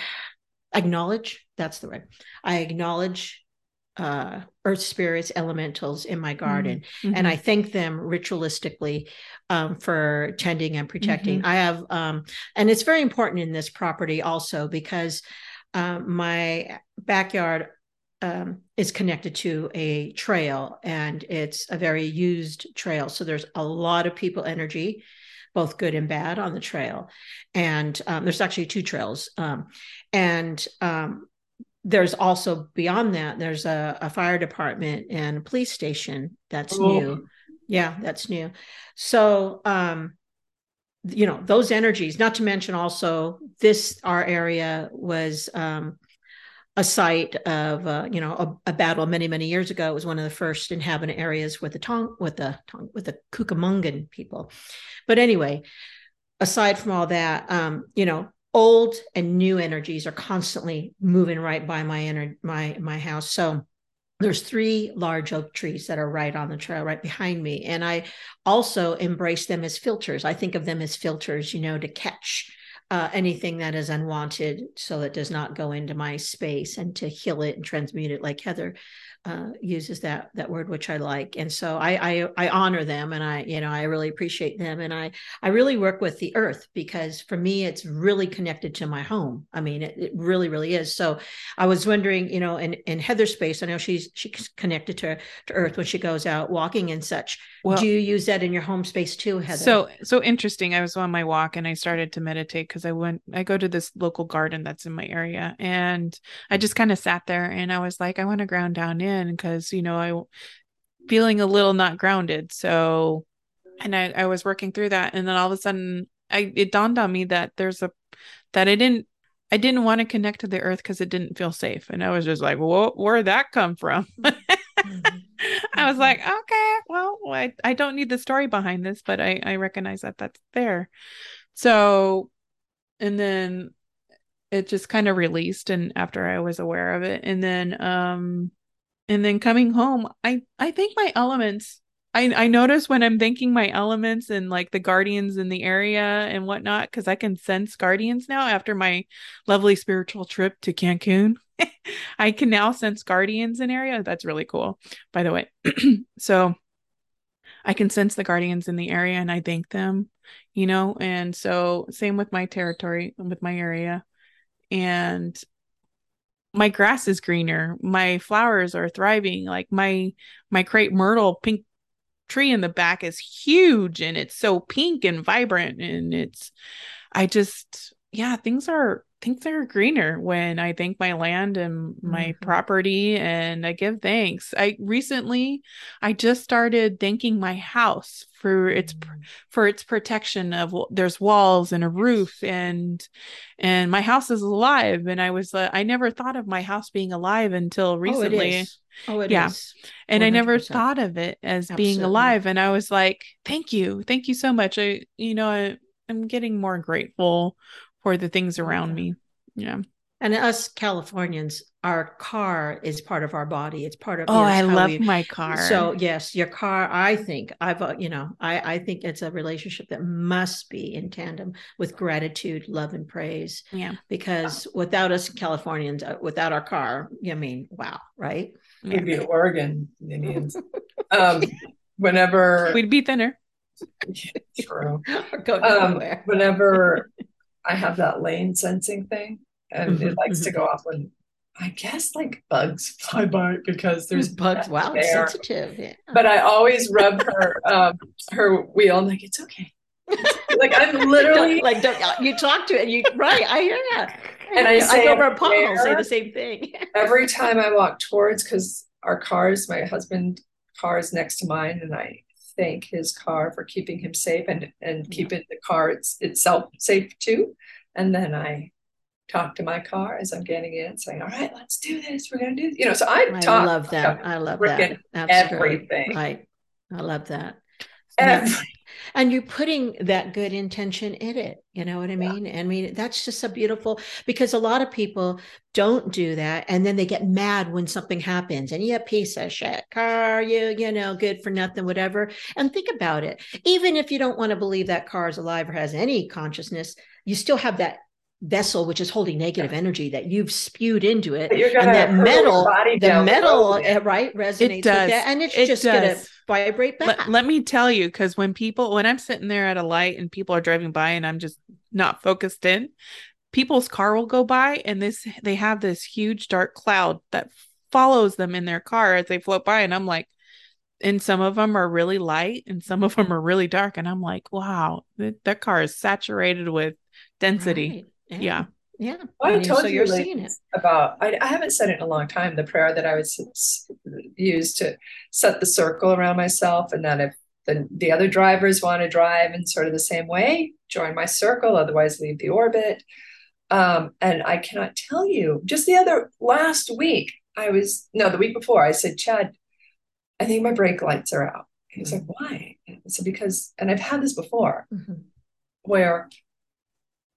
acknowledge, that's the word. I acknowledge uh, earth spirits, elementals in my garden, mm-hmm. and I thank them ritualistically um, for tending and protecting. Mm-hmm. I have, um, and it's very important in this property also because uh, my backyard um, is connected to a trail and it's a very used trail. So there's a lot of people energy, both good and bad, on the trail. And um, there's actually two trails. Um, and um, there's also beyond that, there's a, a, fire department and a police station that's oh. new. Yeah, that's new. So, um, you know, those energies, not to mention also this, our area was um, a site of uh, you know a, a, battle many many years ago. It was one of the first inhabited areas with the Tong with the Tong with the Cucamongan people. But anyway, aside from all that, um, you know, old and new energies are constantly moving right by my inner my my house. So there's three large oak trees that are right on the trail right behind me and i also embrace them as filters i think of them as filters you know to catch uh, anything that is unwanted so that does not go into my space and to heal it and transmute it like heather uh, uses that that word which I like, and so I, I, I honor them, and I you know I really appreciate them, and I I really work with the earth because for me it's really connected to my home. I mean it, it really really is. So I was wondering, you know, in in Heather's space, I know she's she's connected to to earth when she goes out walking and such. Well, Do you use that in your home space too, Heather? So so interesting. I was on my walk and I started to meditate because I went I go to this local garden that's in my area, and I just kind of sat there and I was like, I want to ground down in in because you know I feeling a little not grounded. So and I, I was working through that and then all of a sudden I it dawned on me that there's a that I didn't I didn't want to connect to the earth because it didn't feel safe. And I was just like, well, where'd that come from? mm-hmm. I was like, okay, well, I, I don't need the story behind this, but I, I recognize that that's there. So, and then it just kind of released. And after I was aware of it, and then, um, and then coming home i i think my elements i i notice when i'm thinking my elements and like the guardians in the area and whatnot because i can sense guardians now after my lovely spiritual trip to cancun. I can now sense guardians in area. That's really cool by the way. So i can sense the guardians in the area and i thank them you know and so same with my territory and with my area. And my grass is greener my flowers are thriving like my my crepe myrtle pink tree in the back is huge and it's so pink and vibrant and it's i just yeah things are things are greener when I thank my land and my mm-hmm. property and I give thanks. I recently I just started thanking my house for its mm-hmm. for its protection of there's walls and a roof and and my house is alive and I was uh, I never thought of my house being alive until recently. Oh, it is. oh it yeah. Is. And I never thought of it as Absolutely. being alive and I was like, "Thank you. Thank you so much." I you know, I, I'm getting more grateful for the things around me. Yeah. And us Californians, our car is part of our body. It's part of. Oh, I love we, my car. So yes, your car. I think I've, uh, you know, I I think it's a relationship that must be in tandem with gratitude, love, and praise. Yeah. Because without us Californians, uh, without our car, I mean, wow, right? We'd be Oregon Indians. um, whenever we'd be thinner. True. um, whenever I have that lane sensing thing, and mm-hmm, it likes mm-hmm. to go off when I guess like bugs fly by because there's bugs. Wow, it's sensitive. Yeah. But I always rub her um, her wheel. I'm like, it's okay. like I'm literally don't, like don't, you talk to it. You right? I hear that. And I, say, I go over a pothole, say the same thing. every time I walk towards, because our cars, my husband car is next to mine, and I thank his car for keeping him safe and and keeping the car it's, itself safe too. And then I talk to my car as I'm getting in, saying, "All right, let's do this. We're gonna do this." You know, so I, I talk. love that. I love that. Absolutely. Everything. Right. I love that. Everything. And you're putting that good intention in it. You know what I mean? Yeah. I mean, that's just a beautiful because a lot of people don't do that. And then they get mad when something happens and you a piece of shit car, you, you know, good for nothing, whatever. And think about it. Even if you don't want to believe that car is alive or has any consciousness, you still have that vessel which is holding negative energy that you've spewed into it and that metal the metal the eh, right resonates it does. and it's it just does. gonna vibrate back let, let me tell you because when people when i'm sitting there at a light and people are driving by and i'm just not focused in people's car will go by and this they have this huge dark cloud that follows them in their car as they float by and i'm like and some of them are really light and some of them are really dark and i'm like wow that, that car is saturated with density right. Yeah. Yeah. yeah. Well, I, told so you seeing it. about, I, I, haven't said it in a long time, the prayer that I would use to set the circle around myself. And that if the, the other drivers want to drive in sort of the same way, join my circle, otherwise leave the orbit. Um, and I cannot tell you, just the other last week, I was, no, the week before, I said, Chad, I think my brake lights are out. He's mm-hmm. like, why? I said, because, and I've had this before, mm-hmm. where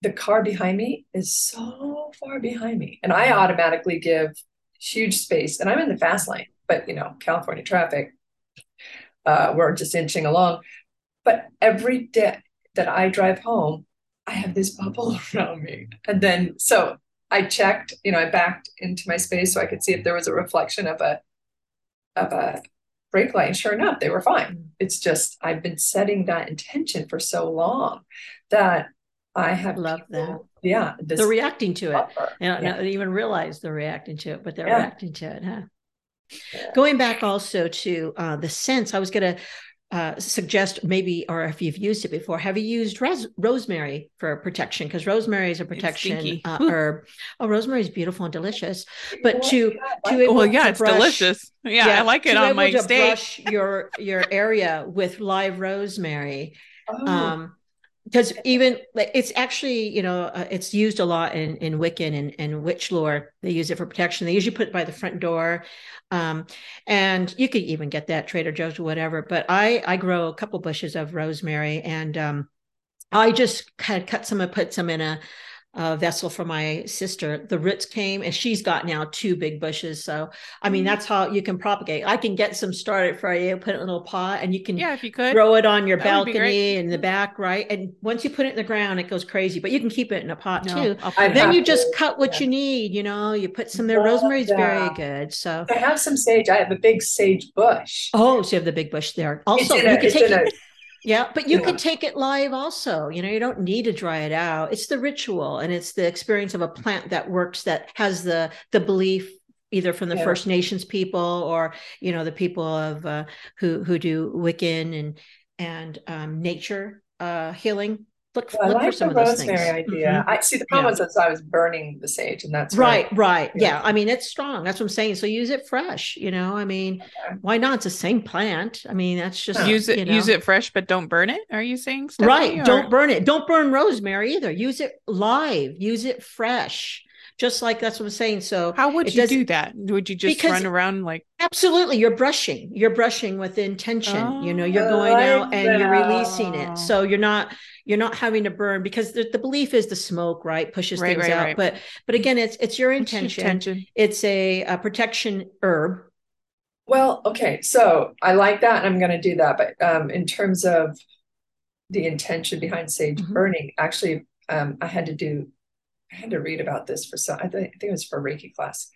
the car behind me is so far behind me. And I automatically give huge space. And I'm in the fast lane, but you know, California traffic, uh, we're just inching along. But every day that I drive home, I have this bubble around me. And then so I checked, you know, I backed into my space so I could see if there was a reflection of a of a brake light. And sure enough, they were fine. It's just I've been setting that intention for so long that I have loved that. Yeah. They're reacting to it. And yeah. not even realize they're reacting to it, but they're yeah. reacting to it, huh? Yeah. Going back also to uh, the sense, I was going to uh, suggest maybe, or if you've used it before, have you used res- rosemary for protection? Because rosemary is a protection uh, herb. Oh, rosemary is beautiful and delicious. But to to well, yeah, to it's brush, delicious. Yeah, yeah, I like it on my steak. Brush your your area with live rosemary. Oh. Um, because even like it's actually you know uh, it's used a lot in in wiccan and, and witch lore. They use it for protection. They usually put it by the front door. Um, and you could even get that trader joe's or whatever but i i grow a couple bushes of rosemary and um, i just had cut some and put some in a uh, vessel for my sister. The roots came, and she's got now two big bushes. So, I mean, mm-hmm. that's how you can propagate. I can get some started for you, put it in a little pot, and you can yeah, if you could grow it on your that balcony in the back, right? And once you put it in the ground, it goes crazy. But you can keep it in a pot no, too. Then you just to, cut what yeah. you need. You know, you put some there. Rosemary's very good. So I have some sage. I have a big sage bush. Oh, so you have the big bush there. Also, you a, can take. A, yeah, but you yeah. could take it live also. You know, you don't need to dry it out. It's the ritual and it's the experience of a plant that works that has the the belief either from the yeah. First Nations people or you know the people of uh, who who do Wiccan and and um, nature uh, healing look, well, look I like for some the of those rosemary things. idea. Mhm. I see the problem was I was burning the sage, and that's Right, where- right. Yeah. Yeah. I mean, it's strong. That's what I'm saying. So use it fresh, you know. I mean, Okay. why not? It's the same plant. I mean, that's just use it you know. use it fresh but don't burn it are you saying Stephanie, right. or- Don't burn it. Don't burn rosemary either. Use it live. Use it fresh. Just like that's what I'm saying. So how would you do that would you just run around like Absolutely. You're brushing. You're brushing with intention. you know, you're I going out like and you're releasing it. So you're not you're not having to burn because the, the belief is the smoke, right? Pushes Right, things right, out. right. But but again, it's it's your what's your intention. intention It's a, a protection herb. Well, okay, so I like that, and I'm going to do that. But um, in terms of the intention behind sage Mhm. burning, actually, um, I had to do, I had to read about this for some. I think, I think it was for Reiki class.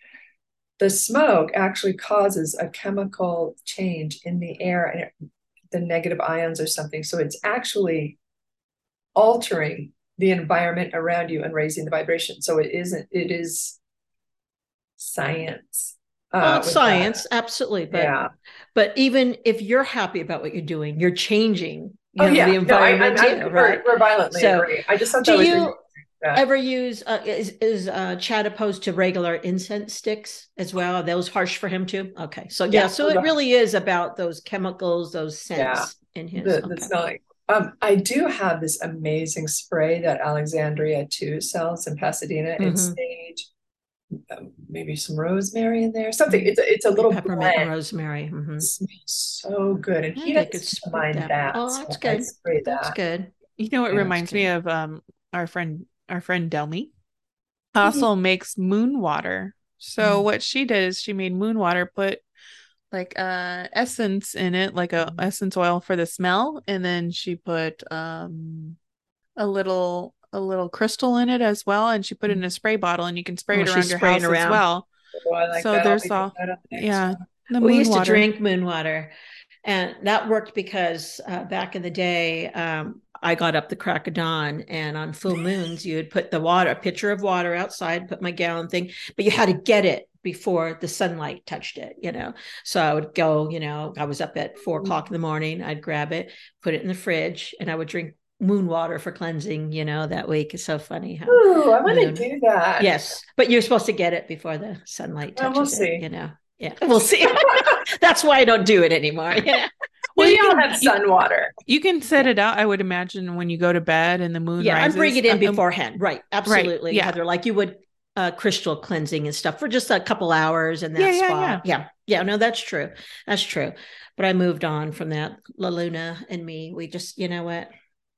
The smoke actually causes a chemical change in the air, and it, the negative ions or something. So it's actually altering the environment around you and raising the vibration. So it isn't. It is science. uh, Well, it's with that. science, absolutely. But yeah. but even if you're happy about what you're doing, you're changing you Oh know, yeah, the no, I, environment I, I, we're, right? we're violently So, agree. I just thought do that was you- really- yeah. Ever use uh, is is uh, Chad opposed to regular incense sticks as well? Are those harsh for him too? Okay, so yeah, Yeah, so it really is about those chemicals, those scents in his. the, okay. the smelling. Um, I do have this amazing spray that Alexandria II sells in Pasadena. It's Mhm. sage, um, maybe some rosemary in there, something. It's a, it's a little peppermint and blend. rosemary. mhm. It smells so good, and Yeah, he could doesn't mind that. that. Oh, that's I good. spray That's that. good. You know, it Yeah, reminds me of um our friend our friend Delmy. Mm-hmm. Also makes moon water. So Mhm. what she did is she made moon water, put like uh essence in it, like a Mhm. essence oil for the smell, and then she put um a little a little crystal in it as well, and she put it in a spray bottle, and you can spray Oh, it around your house as well. Oh, like So that. There's all- Yeah, the we used water. to drink moon water and that worked because uh, back in the day um, i got up the crack of dawn and on full moons you would put the water a pitcher of water outside put my gallon thing but you had to get it before the sunlight touched it you know? So i would go you know i was up at four mm. o'clock in the morning i'd grab it put it in the fridge and i would drink moon water for cleansing you know that week. It's so funny how Ooh, I want to do that. yes but you're supposed to get it before the sunlight Well, touches we'll it see. you know? Yeah we'll see. That's why i don't do it anymore yeah Well, we you all can- have you- sun water. You can set it out, I would imagine, when you go to bed and the moon yeah, rises. and bring it in Um, beforehand. Right. Absolutely. yeah. Heather, like you would uh crystal cleansing and stuff for just a couple hours in that Yeah, yeah, spot. Yeah. yeah. no, that's true. That's true. But I moved on from that. La Luna and me, we just, you know what?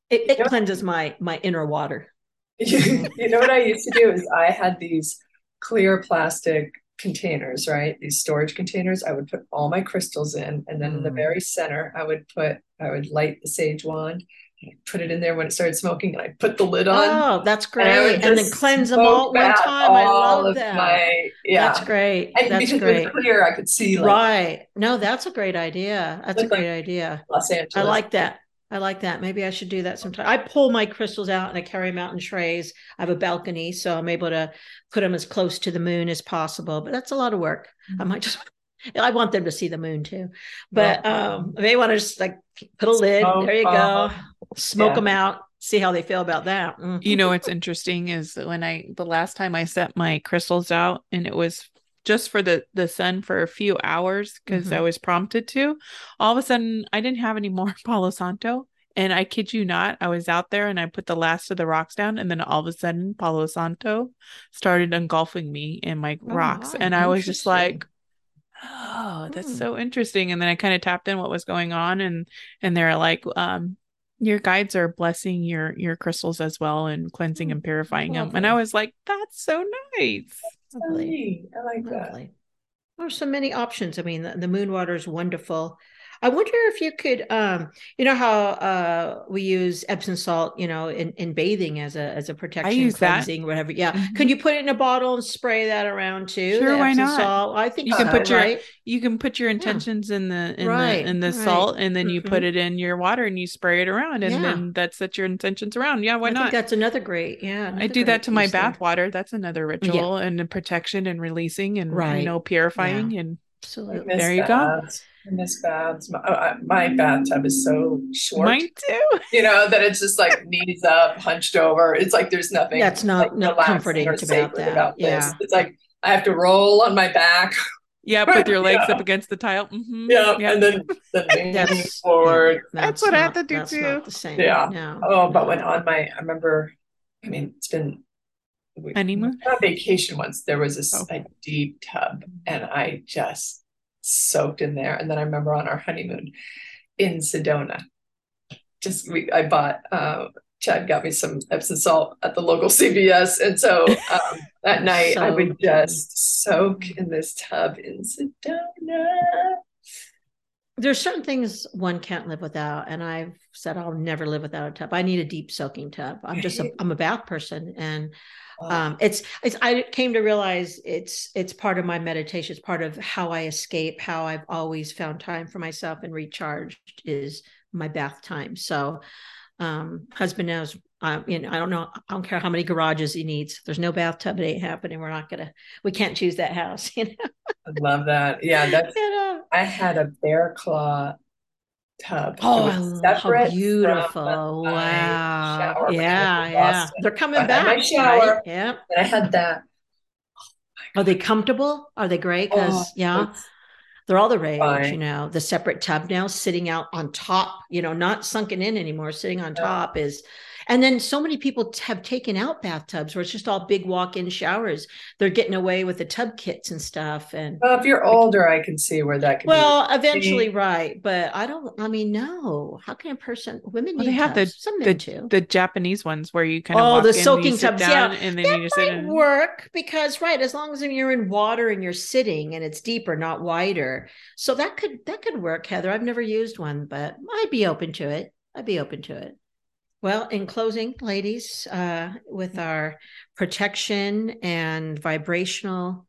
It, it Yep. cleanses my my inner water. you know what I used to do is I had these clear plastic containers, right? These storage containers. I would put all my crystals in, and then in the Mm. very center, I would put, I would light the sage wand, put it in there when it started smoking, and I put the lid on. Oh, that's and great. And then cleanse them all at one time. I love that. My, yeah, That's great. and that's because great. it was clear, I could see like Right. No, that's a great idea. That's a Look like- great idea. Los Angeles. I like that. I like that. Maybe I should do that sometime. I pull my crystals out and I carry them out in trays. I have a balcony, so I'm able to put them as close to the moon as possible. But that's a lot of work. I might just I want them to see the moon too. But Yeah. um they want to just like put a lid. Smoke there you go. them. Smoke Yeah. them out. See how they feel about that. Mm. you know what's interesting is that when I the last time I set my crystals out and it was just for the the sun for a few hours because I Mhm. was prompted to, all of a sudden I didn't have any more Palo Santo. And I kid you not, I was out there and I put the last of the rocks down, and then all of a sudden Palo Santo started engulfing me in my Oh, rocks. wow, And I was just like, oh, that's Hmm. so interesting. And then I kind of tapped in what was going on and and they're like, um, your guides are blessing your your crystals as well and cleansing and purifying them. And I was like, that's so nice. Lovely. I like that. Lovely. There's so many options. I mean, the, the moon water is wonderful. I wonder if you could, um, you know how uh, we use Epsom salt, you know, in, in bathing as a as a protection, use that. cleansing, whatever. Yeah, Mhm. could you put it in a bottle and spray that around too? Sure, why not? Salt? I think You can put your- right? You can put your intentions in the in Right, the in the right. salt and then you put Mhm. it in your water and you spray it around and Yeah. then that sets your intentions around. Yeah, why I think not? that's another great. Yeah, I do that to my piece there. bath water. That's another ritual and the protection and releasing and you Right. know purifying and Absolutely. There you go. that. I miss baths. My, uh, my bathtub is so short. Mine too. You know that it's just like knees up, hunched over. It's like there's nothing. That's not like, not comforting about that. About yeah, it's like I have to roll on my back. Yeah, put your legs yeah. up against the tile. Mm-hmm. Yeah, yeah, and then, then that's, forward. That's, that's what not, I have to do too. the same. Yeah. No, oh, no. but when on my, I remember. I mean, it's been honeymoon on vacation once. There was a, oh. a deep tub, and I just soaked in there. And then I remember on our honeymoon in Sedona, just we I bought uh, Chad got me some Epsom salt at the local CVS, and so um, that night so I would just soak in this tub in Sedona. There's certain things one can't live without, and I've said I'll never live without a tub. I need a deep soaking tub. I'm just a, I'm a bath person, and um, it's it's I came to realize it's it's part of my meditation. It's part of how I escape, how I've always found time for myself and recharged is my bath time. So um, husband knows, um, you know, I don't know, I don't care how many garages he needs. There's no bathtub. It ain't happening. We're not gonna, we can't choose that house. You know, I love that. Yeah, that's. You know? I had a bear claw tub. Oh, how beautiful! Wow. Yeah, yeah. They're coming back. My shower. Right? Yeah. And I had that. Oh Are they comfortable? Are they great? Because oh, yeah, they're all the rage, Fine. you know, the separate tub now sitting out on top, you know, not sunken in anymore, sitting on yeah. top is and then so many people have taken out bathtubs where it's just all big walk-in showers. They're getting away with the tub kits and stuff. And well, if you're older, I can see where that can. Well, eventually, right? But I don't. I mean, no. How can a person? Women well, they have tubs. the Some the, too. the Japanese ones where you kind of oh the soaking tubs. yeah, and then that you just might work because right, as long as you're in water and you're sitting and it's deeper, not wider. So that could that could work, Heather. I've never used one, but I'd be open to it. I'd be open to it. Well, in closing, ladies, uh, with our protection and vibrational,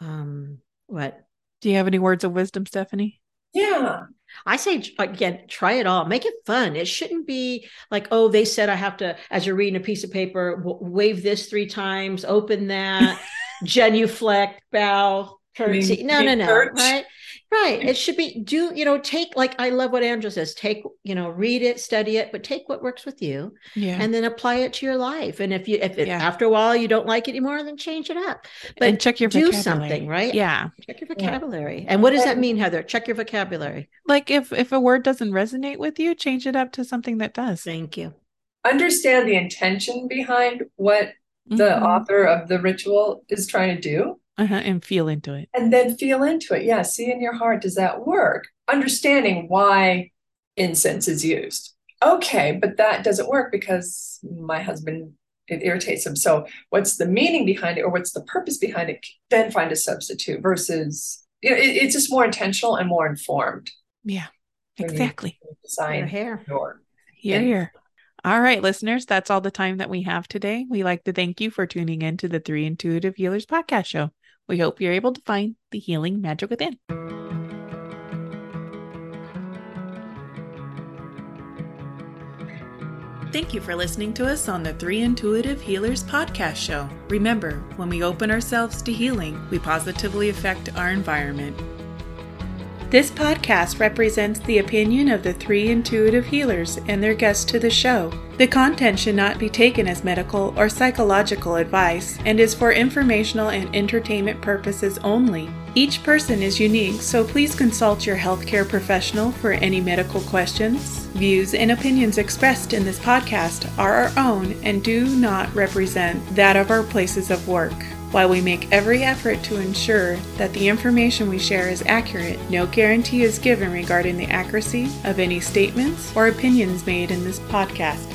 um, what? Do you have any words of wisdom, Stephanie? Yeah. I say again, try it all. Make it fun. It shouldn't be like, oh, they said I have to, as you're reading a piece of paper, wave this three times, open that, genuflect, bow, curtsy. No, no, no. Right. Right. It should be do, you know, take like I love what Angela says, take, you know, read it, study it, but take what works with you yeah. and then apply it to your life. And if you if it, yeah. after a while you don't like it anymore, then change it up. But and check your do something, right? Yeah. Check your vocabulary. Yeah. And what does that mean, Heather? Check your vocabulary. Like if if a word doesn't resonate with you, change it up to something that does. Thank you. Understand the intention behind what the mm-hmm. author of the ritual is trying to do uh-huh, and feel into it. And then feel into it. Yeah. See in your heart, does that work? Understanding why incense is used. Okay, but that doesn't work because my husband it irritates him. So what's the meaning behind it or what's the purpose behind it? Then find a substitute versus you know, it, it's just more intentional and more informed. Yeah. Exactly. Design your hair. Your, hear, hear. All right, listeners, that's all the time that we have today. We like to thank you for tuning in to the Three Intuitive Healers podcast show. We hope you're able to find the healing magic within. Thank you for listening to us on the Three Intuitive Healers podcast show. Remember, when we open ourselves to healing, we positively affect our environment. This podcast represents the opinion of the three intuitive healers and their guests to the show. The content should not be taken as medical or psychological advice and is for informational and entertainment purposes only. Each person is unique, so please consult your healthcare professional for any medical questions. Views and opinions expressed in this podcast are our own and do not represent that of our places of work. While we make every effort to ensure that the information we share is accurate, no guarantee is given regarding the accuracy of any statements or opinions made in this podcast.